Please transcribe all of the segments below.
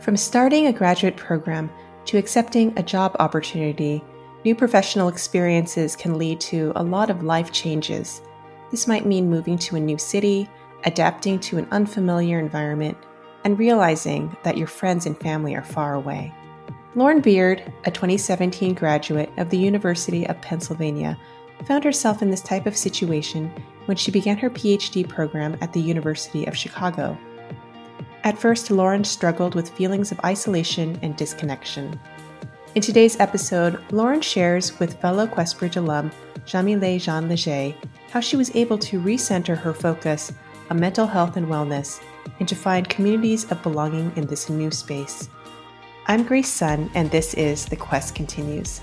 From starting a graduate program to accepting a job opportunity, new professional experiences can lead to a lot of life changes. This might mean moving to a new city, adapting to an unfamiliar environment, and realizing that your friends and family are far away. Lauren Beard, a 2017 graduate of the University of Pennsylvania, found herself in this type of situation when she began her PhD program at the University of Chicago. At first, Lauren struggled with feelings of isolation and disconnection. In today's episode, Lauren shares with fellow QuestBridge alum Jamile Jean Leger how she was able to recenter her focus on mental health and wellness and to find communities of belonging in this new space. I'm Grace Sun, and this is The Quest Continues.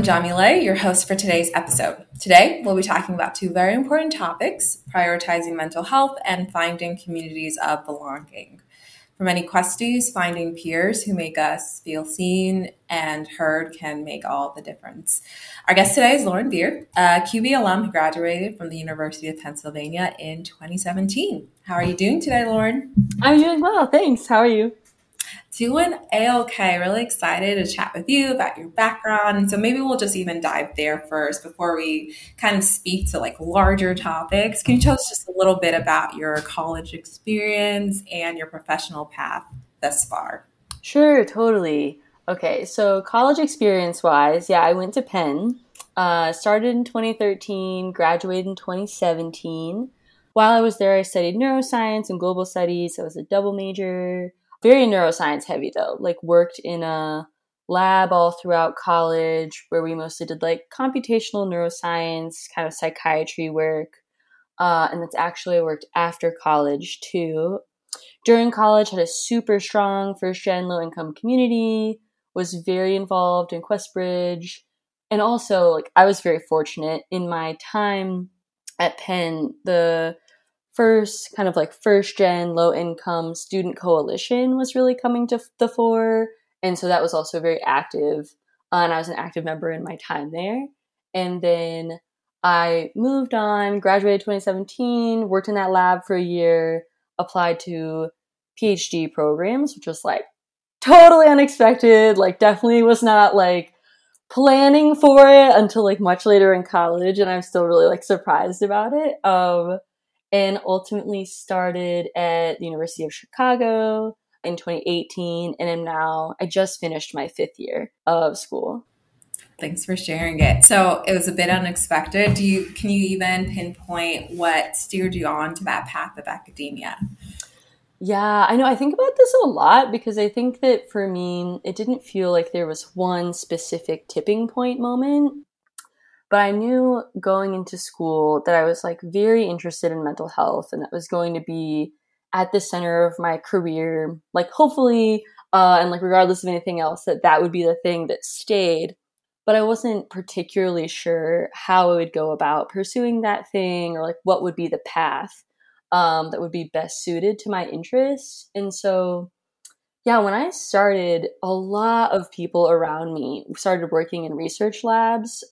I'm Jamile, your host for today's episode. Today, we'll be talking about two very important topics prioritizing mental health and finding communities of belonging. For many questies, finding peers who make us feel seen and heard can make all the difference. Our guest today is Lauren Beard, a QB alum who graduated from the University of Pennsylvania in 2017. How are you doing today, Lauren? I'm doing well, thanks. How are you? Doing a-okay really excited to chat with you about your background. So maybe we'll just even dive there first before we kind of speak to like larger topics. Can you tell us just a little bit about your college experience and your professional path thus far? Sure totally. Okay so college experience wise yeah i went to penn. Uh, started in 2013 graduated in 2017 while i was there i studied neuroscience and global studies. I was a double major very neuroscience heavy though. Like worked in a lab all throughout college where we mostly did like computational neuroscience, kind of psychiatry work. Uh, and that's actually worked after college too. During college, had a super strong first gen low income community, was very involved in QuestBridge. And also, like, I was very fortunate in my time at Penn, the first kind of like first gen low income student coalition was really coming to the fore. And so that was also very active. Uh, and I was an active member in my time there. And then I moved on, graduated 2017, worked in that lab for a year, applied to PhD programs, which was like totally unexpected. Like, definitely was not like planning for it until like much later in college. And I'm still really like surprised about it. Um, and ultimately started at the University of Chicago in 2018 and am now I just finished my fifth year of school. Thanks for sharing it. So it was a bit unexpected. Do you can you even pinpoint what steered you on to that path of academia? Yeah, I know. I think about this a lot because I think that for me, it didn't feel like there was one specific tipping point moment. But I knew going into school that I was like very interested in mental health and that was going to be at the center of my career. Like, hopefully, uh, and like, regardless of anything else, that that would be the thing that stayed. But I wasn't particularly sure how I would go about pursuing that thing or like what would be the path um, that would be best suited to my interests. And so, yeah, when I started, a lot of people around me started working in research labs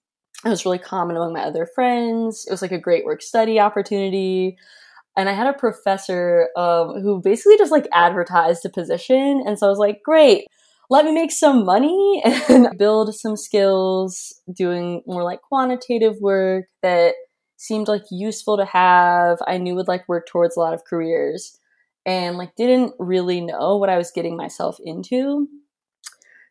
it was really common among my other friends. It was like a great work study opportunity. And I had a professor um, who basically just like advertised a position. And so I was like, great, let me make some money and build some skills doing more like quantitative work that seemed like useful to have. I knew would like work towards a lot of careers and like didn't really know what I was getting myself into.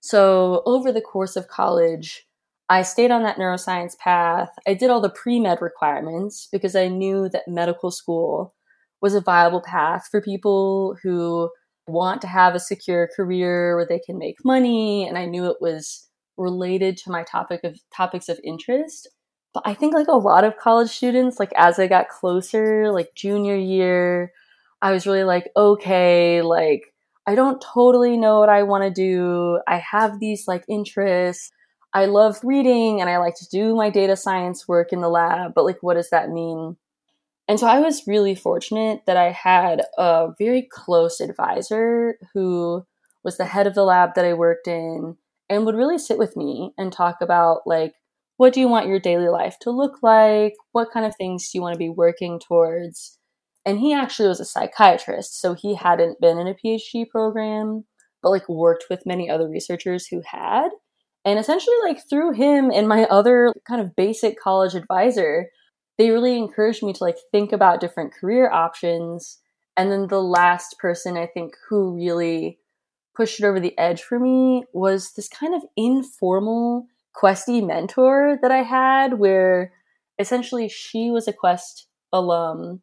So over the course of college, I stayed on that neuroscience path. I did all the pre med requirements because I knew that medical school was a viable path for people who want to have a secure career where they can make money. And I knew it was related to my topic of topics of interest. But I think like a lot of college students, like as I got closer, like junior year, I was really like, okay, like I don't totally know what I want to do. I have these like interests. I love reading and I like to do my data science work in the lab, but like, what does that mean And so I was really fortunate that I had a very close advisor who was the head of the lab that I worked in and would really sit with me and talk about like what do you want your daily life to look like? What kind of things do you want to be working towards? And he actually was a psychiatrist, so he hadn't been in a PhD program, but like worked with many other researchers who had. And essentially, like through him and my other kind of basic college advisor, they really encouraged me to like think about different career options. And then the last person I think who really pushed it over the edge for me was this kind of informal Questy mentor that I had, where essentially she was a Quest alum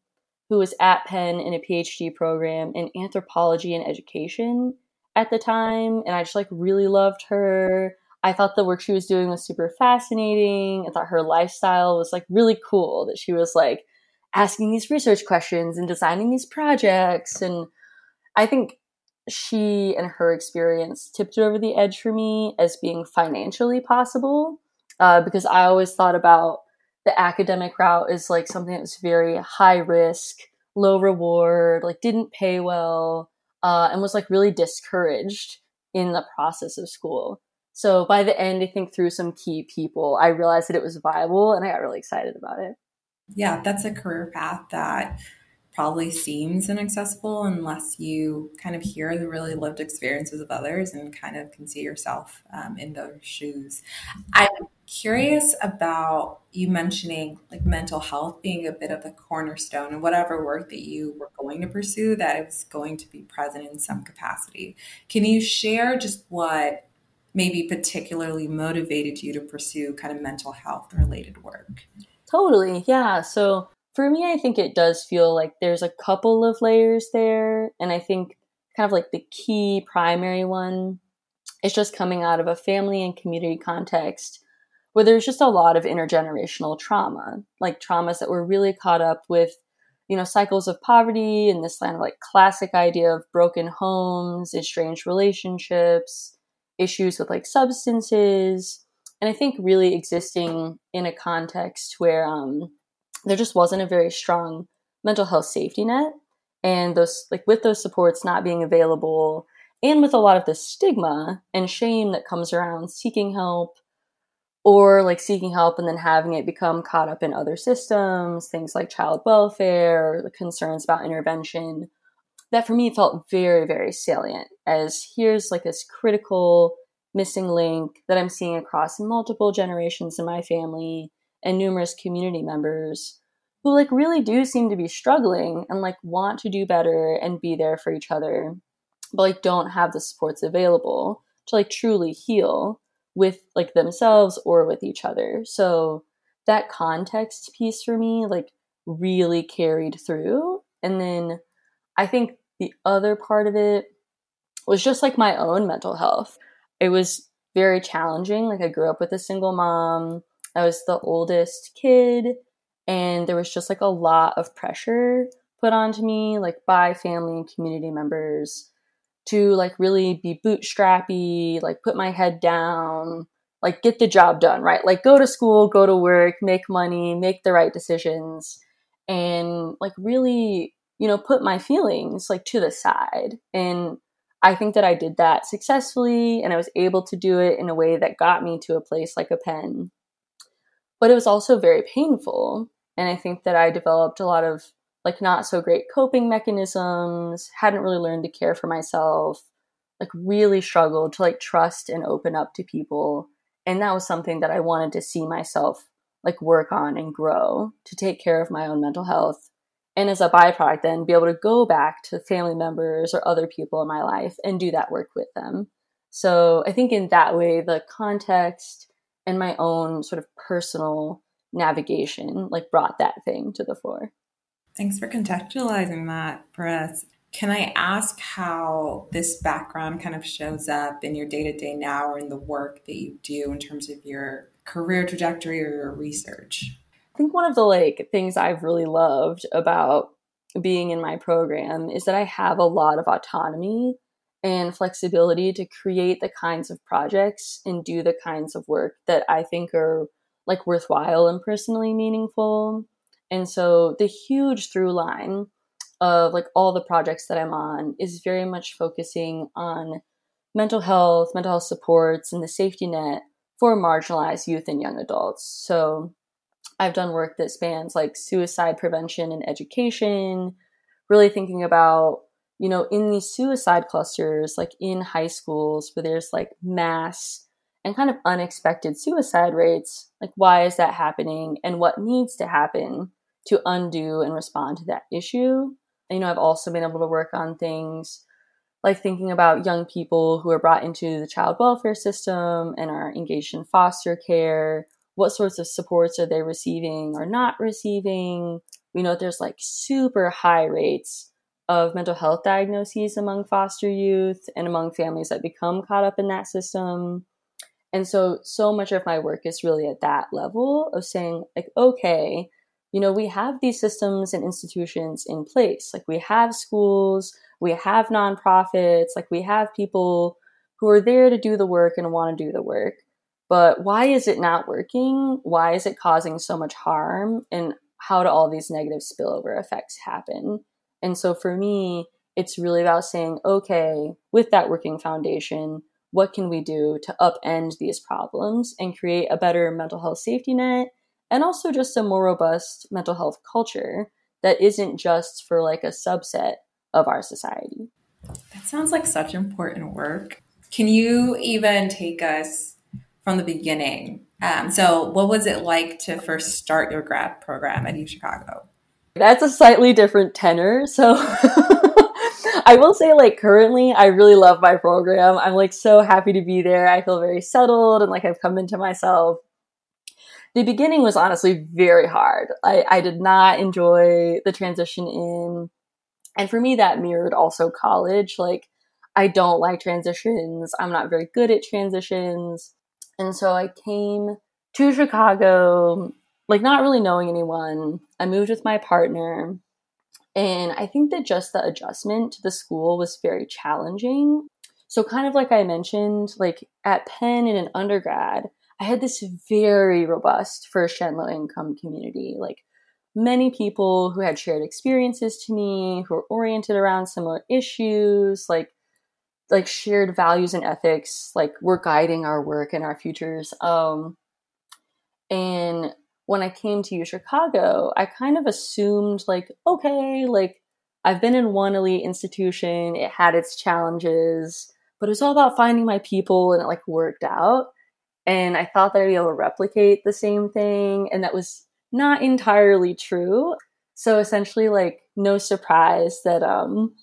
who was at Penn in a PhD program in anthropology and education at the time. And I just like really loved her. I thought the work she was doing was super fascinating. I thought her lifestyle was like really cool that she was like asking these research questions and designing these projects. And I think she and her experience tipped over the edge for me as being financially possible uh, because I always thought about the academic route as like something that was very high risk, low reward, like didn't pay well, uh, and was like really discouraged in the process of school. So by the end, I think through some key people, I realized that it was viable and I got really excited about it. Yeah, that's a career path that probably seems inaccessible unless you kind of hear the really lived experiences of others and kind of can see yourself um, in those shoes. I'm curious about you mentioning like mental health being a bit of the cornerstone and whatever work that you were going to pursue that is going to be present in some capacity. Can you share just what maybe particularly motivated you to pursue kind of mental health related work? Totally. Yeah. So for me, I think it does feel like there's a couple of layers there. And I think kind of like the key primary one is just coming out of a family and community context where there's just a lot of intergenerational trauma, like traumas that were really caught up with, you know, cycles of poverty and this kind of like classic idea of broken homes, estranged relationships, issues with like substances. And I think really existing in a context where um, there just wasn't a very strong mental health safety net. And those, like, with those supports not being available, and with a lot of the stigma and shame that comes around seeking help, or like seeking help and then having it become caught up in other systems, things like child welfare, the concerns about intervention, that for me felt very, very salient as here's like this critical missing link that I'm seeing across multiple generations in my family and numerous community members who like really do seem to be struggling and like want to do better and be there for each other but like don't have the supports available to like truly heal with like themselves or with each other. So that context piece for me like really carried through. And then i think the other part of it was just like my own mental health it was very challenging like i grew up with a single mom I was the oldest kid, and there was just like a lot of pressure put onto me, like by family and community members, to like really be bootstrappy, like put my head down, like get the job done, right? Like go to school, go to work, make money, make the right decisions, and like really, you know, put my feelings like to the side. And I think that I did that successfully, and I was able to do it in a way that got me to a place like a Penn. but it was also very painful. And I think that I developed a lot of like not so great coping mechanisms, hadn't really learned to care for myself, like really struggled to like trust and open up to people. And that was something that I wanted to see myself like work on and grow to take care of my own mental health. And as a byproduct, then be able to go back to family members or other people in my life and do that work with them. So I think in that way, the context and my own sort of personal navigation like brought that thing to the fore. Thanks for contextualizing that for us. Can I ask how this background kind of shows up in your day to day now or in the work that you do in terms of your career trajectory or your research? I think one of the like things I've really loved about being in my program is that I have a lot of autonomy and flexibility to create the kinds of projects and do the kinds of work that I think are like worthwhile and personally meaningful. And so the huge through line of like all the projects that I'm on is very much focusing on mental health, mental health supports, and the safety net for marginalized youth and young adults. So I've done work that spans like suicide prevention and education, really thinking about, you know, in these suicide clusters, like in high schools where there's like mass and kind of unexpected suicide rates, like why is that happening and what needs to happen to undo and respond to that issue. And, you know, I've also been able to work on things like thinking about young people who are brought into the child welfare system and are engaged in foster care. What sorts of supports are they receiving or not receiving? We know there's like super high rates of mental health diagnoses among foster youth and among families that become caught up in that system. And so, so much of my work is really at that level of saying, like, okay, you know, we have these systems and institutions in place. Like we have schools, we have nonprofits, like we have people who are there to do the work and want to do the work. But why is it not working? Why is it causing so much harm? And how do all these negative spillover effects happen? And so for me, it's really about saying, okay, with that working foundation, what can we do to upend these problems and create a better mental health safety net and also just a more robust mental health culture that isn't just for like a subset of our society. That sounds like such important work. Can you even take us from the beginning? Um, so, what was it like to first start your grad program at U Chicago? That's a slightly different tenor. So, I will say, like, currently, I really love my program. I'm like so happy to be there. I feel very settled and like I've come into myself the beginning was honestly very hard. I, I did not enjoy the transition in. And for me, that mirrored also college. Like, I don't like transitions. I'm not very good at transitions. And so I came to Chicago, like, not really knowing anyone. I moved with my partner. And I think that just the adjustment to the school was very challenging. So, kind of like I mentioned, like at Penn in an undergrad, I had this very robust first gen low income community. Like many people who had shared experiences to me, who were oriented around similar issues, like like shared values and ethics, like were guiding our work and our futures. Um, and when I came to Chicago, I kind of assumed like, okay, like I've been in one elite institution, it had its challenges, but it was all about finding my people and it like worked out. And I thought that I'd be able to replicate the same thing. And that was not entirely true. So essentially, like, no surprise that, um,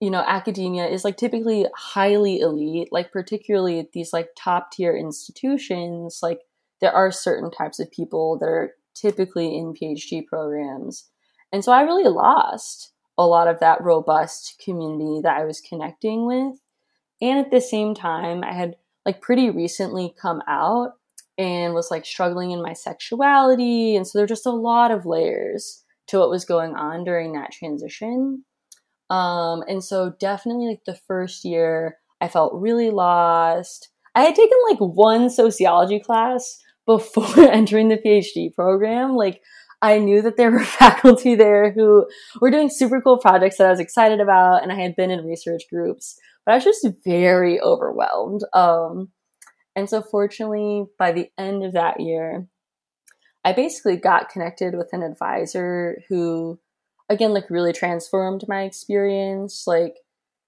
you know, academia is like typically highly elite, like, particularly at these like top tier institutions. Like, there are certain types of people that are typically in PhD programs. And so I really lost a lot of that robust community that I was connecting with. And at the same time, I had like pretty recently come out and was like struggling in my sexuality. And so there just a lot of layers to what was going on during that transition. Um, and so definitely like the first year, I felt really lost. I had taken like one sociology class before entering the PhD program. Like I knew that there were faculty there who were doing super cool projects that I was excited about, and I had been in research groups but I was just very overwhelmed. Um, and so, fortunately, by the end of that year, I basically got connected with an advisor who, again, like really transformed my experience. Like,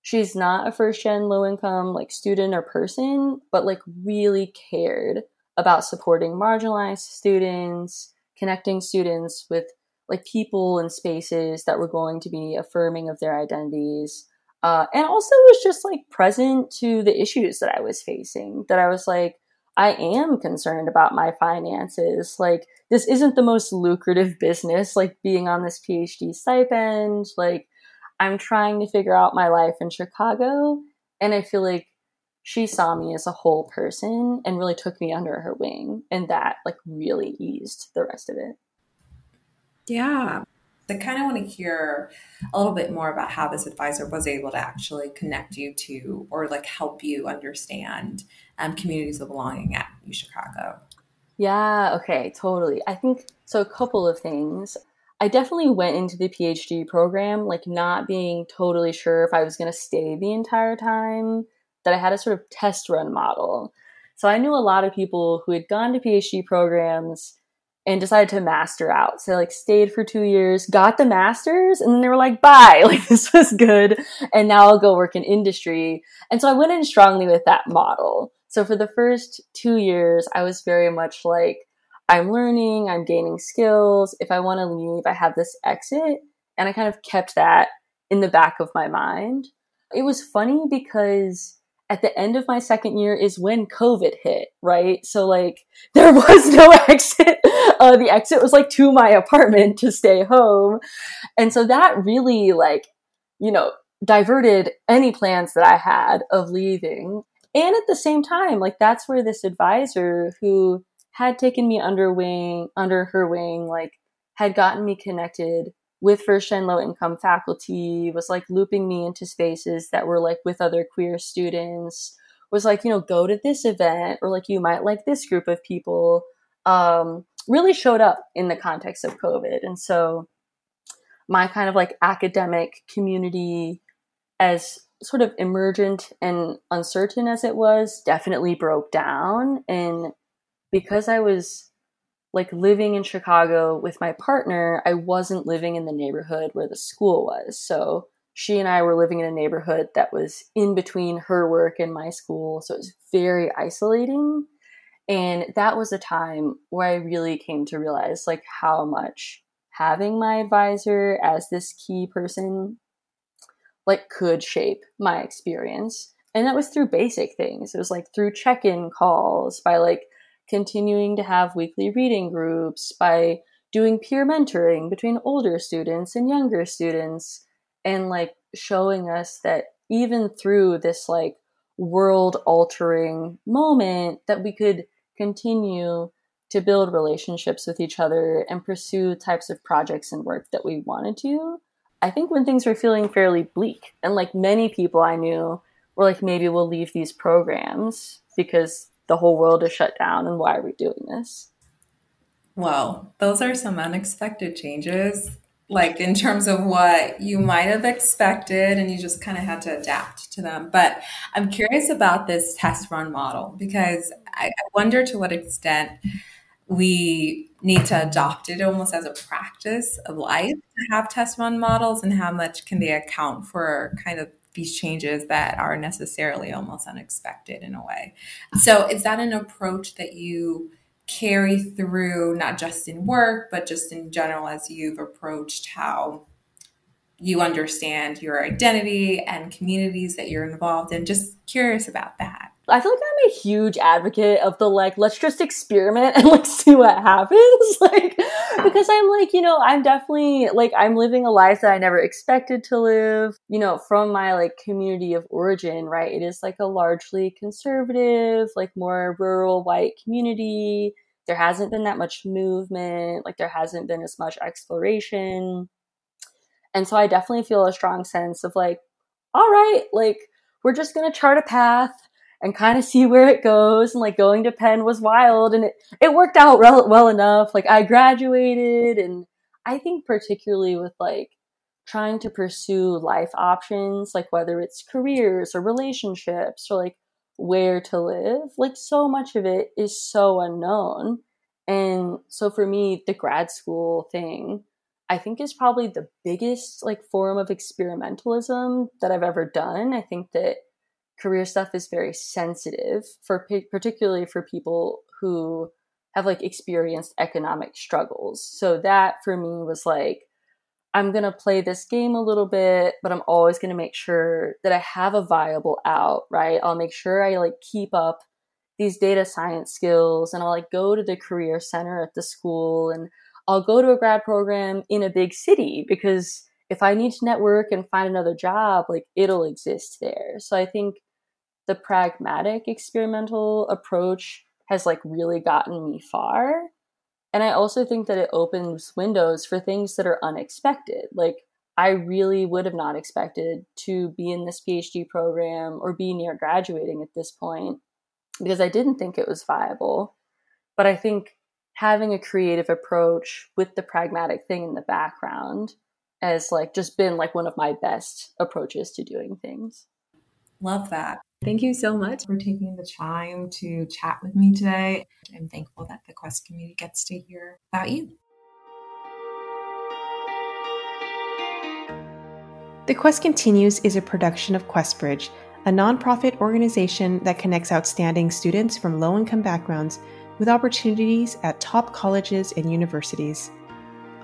she's not a first gen low income like student or person, but like really cared about supporting marginalized students, connecting students with like people and spaces that were going to be affirming of their identities uh, and also was just like present to the issues that I was facing. That I was like, I am concerned about my finances. Like, this isn't the most lucrative business, like being on this PhD stipend. Like, I'm trying to figure out my life in Chicago. And I feel like she saw me as a whole person and really took me under her wing. And that, like, really eased the rest of it. Yeah. I kind of want to hear a little bit more about how this advisor was able to actually connect you to or like help you understand um, communities of belonging at U Chicago. Yeah, okay, totally. I think so. A couple of things. I definitely went into the PhD program like not being totally sure if I was going to stay the entire time, that I had a sort of test run model. So I knew a lot of people who had gone to PhD programs and decided to master out. So like stayed for two years, got the masters, and then they were like, bye, like this was good. And now I'll go work in industry. And so I went in strongly with that model. So for the first two years, I was very much like, I'm learning, I'm gaining skills. If I want to leave, I have this exit. And I kind of kept that in the back of my mind. It was funny because at the end of my second year is when COVID hit, right? So like there was no exit. Uh, the exit was like to my apartment to stay home. And so that really like, you know, diverted any plans that I had of leaving. And at the same time, like that's where this advisor who had taken me under wing, under her wing, like had gotten me connected with first gen low income faculty was like looping me into spaces that were like with other queer students was like you know go to this event or like you might like this group of people um, really showed up in the context of covid. And so my kind of like academic community as sort of emergent and uncertain as it was definitely broke down and because i was like living in Chicago with my partner, I wasn't living in the neighborhood where the school was. So she and I were living in a neighborhood that was in between her work and my school. So it was very isolating. And that was a time where I really came to realize like how much having my advisor as this key person like could shape my experience. And that was through basic things. It was like through check-in calls by like continuing to have weekly reading groups, by doing peer mentoring between older students and younger students, and like showing us that even through this like world altering moment, that we could continue to build relationships with each other and pursue types of projects and work that we wanted to. I think when things were feeling fairly bleak, and like many people I knew were like, maybe we'll leave these programs because the whole world is shut down and why are we doing this? Well, those are some unexpected changes, like in terms of what you might have expected, and you just kind of had to adapt to them. But I'm curious about this test run model because I, I wonder to what extent we need to adopt it almost as a practice of life to have test run models and how much can they account for kind of these changes that are necessarily almost unexpected in a way. So, is that an approach that you carry through, not just in work, but just in general as you've approached how you understand your identity and communities that you're involved in? Just curious about that. I feel like I'm a huge advocate of the like, let's just experiment and like see what happens. Like, because I'm like, you know, I'm definitely like, I'm living a life that I never expected to live, you know, from my like community of origin, right? It is like a largely conservative, like more rural white community. There hasn't been that much movement, like, there hasn't been as much exploration. And so I definitely feel a strong sense of like, all right, like, we're just going to chart a path and kind of see where it goes. And like going to Penn was wild and it, it worked out well, well enough. Like I graduated and I think particularly with like trying to pursue life options, like whether it's careers or relationships or like where to live, like so much of it is so unknown. And so for me, the grad school thing, I think is probably the biggest like form of experimentalism that I've ever done. I think that career stuff is very sensitive for particularly for people who have like experienced economic struggles. So that for me was like I'm going to play this game a little bit, but I'm always going to make sure that I have a viable out, right? I'll make sure I like keep up these data science skills and I'll like go to the career center at the school and I'll go to a grad program in a big city because if I need to network and find another job, like it'll exist there. So I think the pragmatic experimental approach has like really gotten me far. And I also think that it opens windows for things that are unexpected. Like, I really would have not expected to be in this PhD program or be near graduating at this point because I didn't think it was viable. But I think having a creative approach with the pragmatic thing in the background has like just been like one of my best approaches to doing things. Love that. Thank you so much for taking the time to chat with me today. I'm thankful that the Quest community gets to hear about you. The Quest Continues is a production of QuestBridge, a nonprofit organization that connects outstanding students from low income backgrounds with opportunities at top colleges and universities.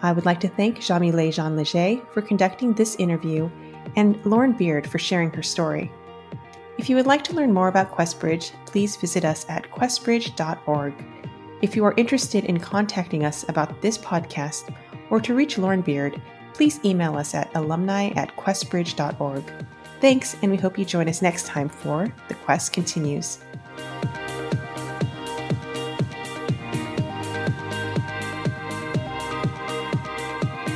I would like to thank Jamile Jean Leger for conducting this interview and Lauren Beard for sharing her story. If you would like to learn more about QuestBridge, please visit us at questbridge.org. If you are interested in contacting us about this podcast or to reach Lauren Beard, please email us at alumni at questbridge.org. Thanks, and we hope you join us next time for The Quest Continues.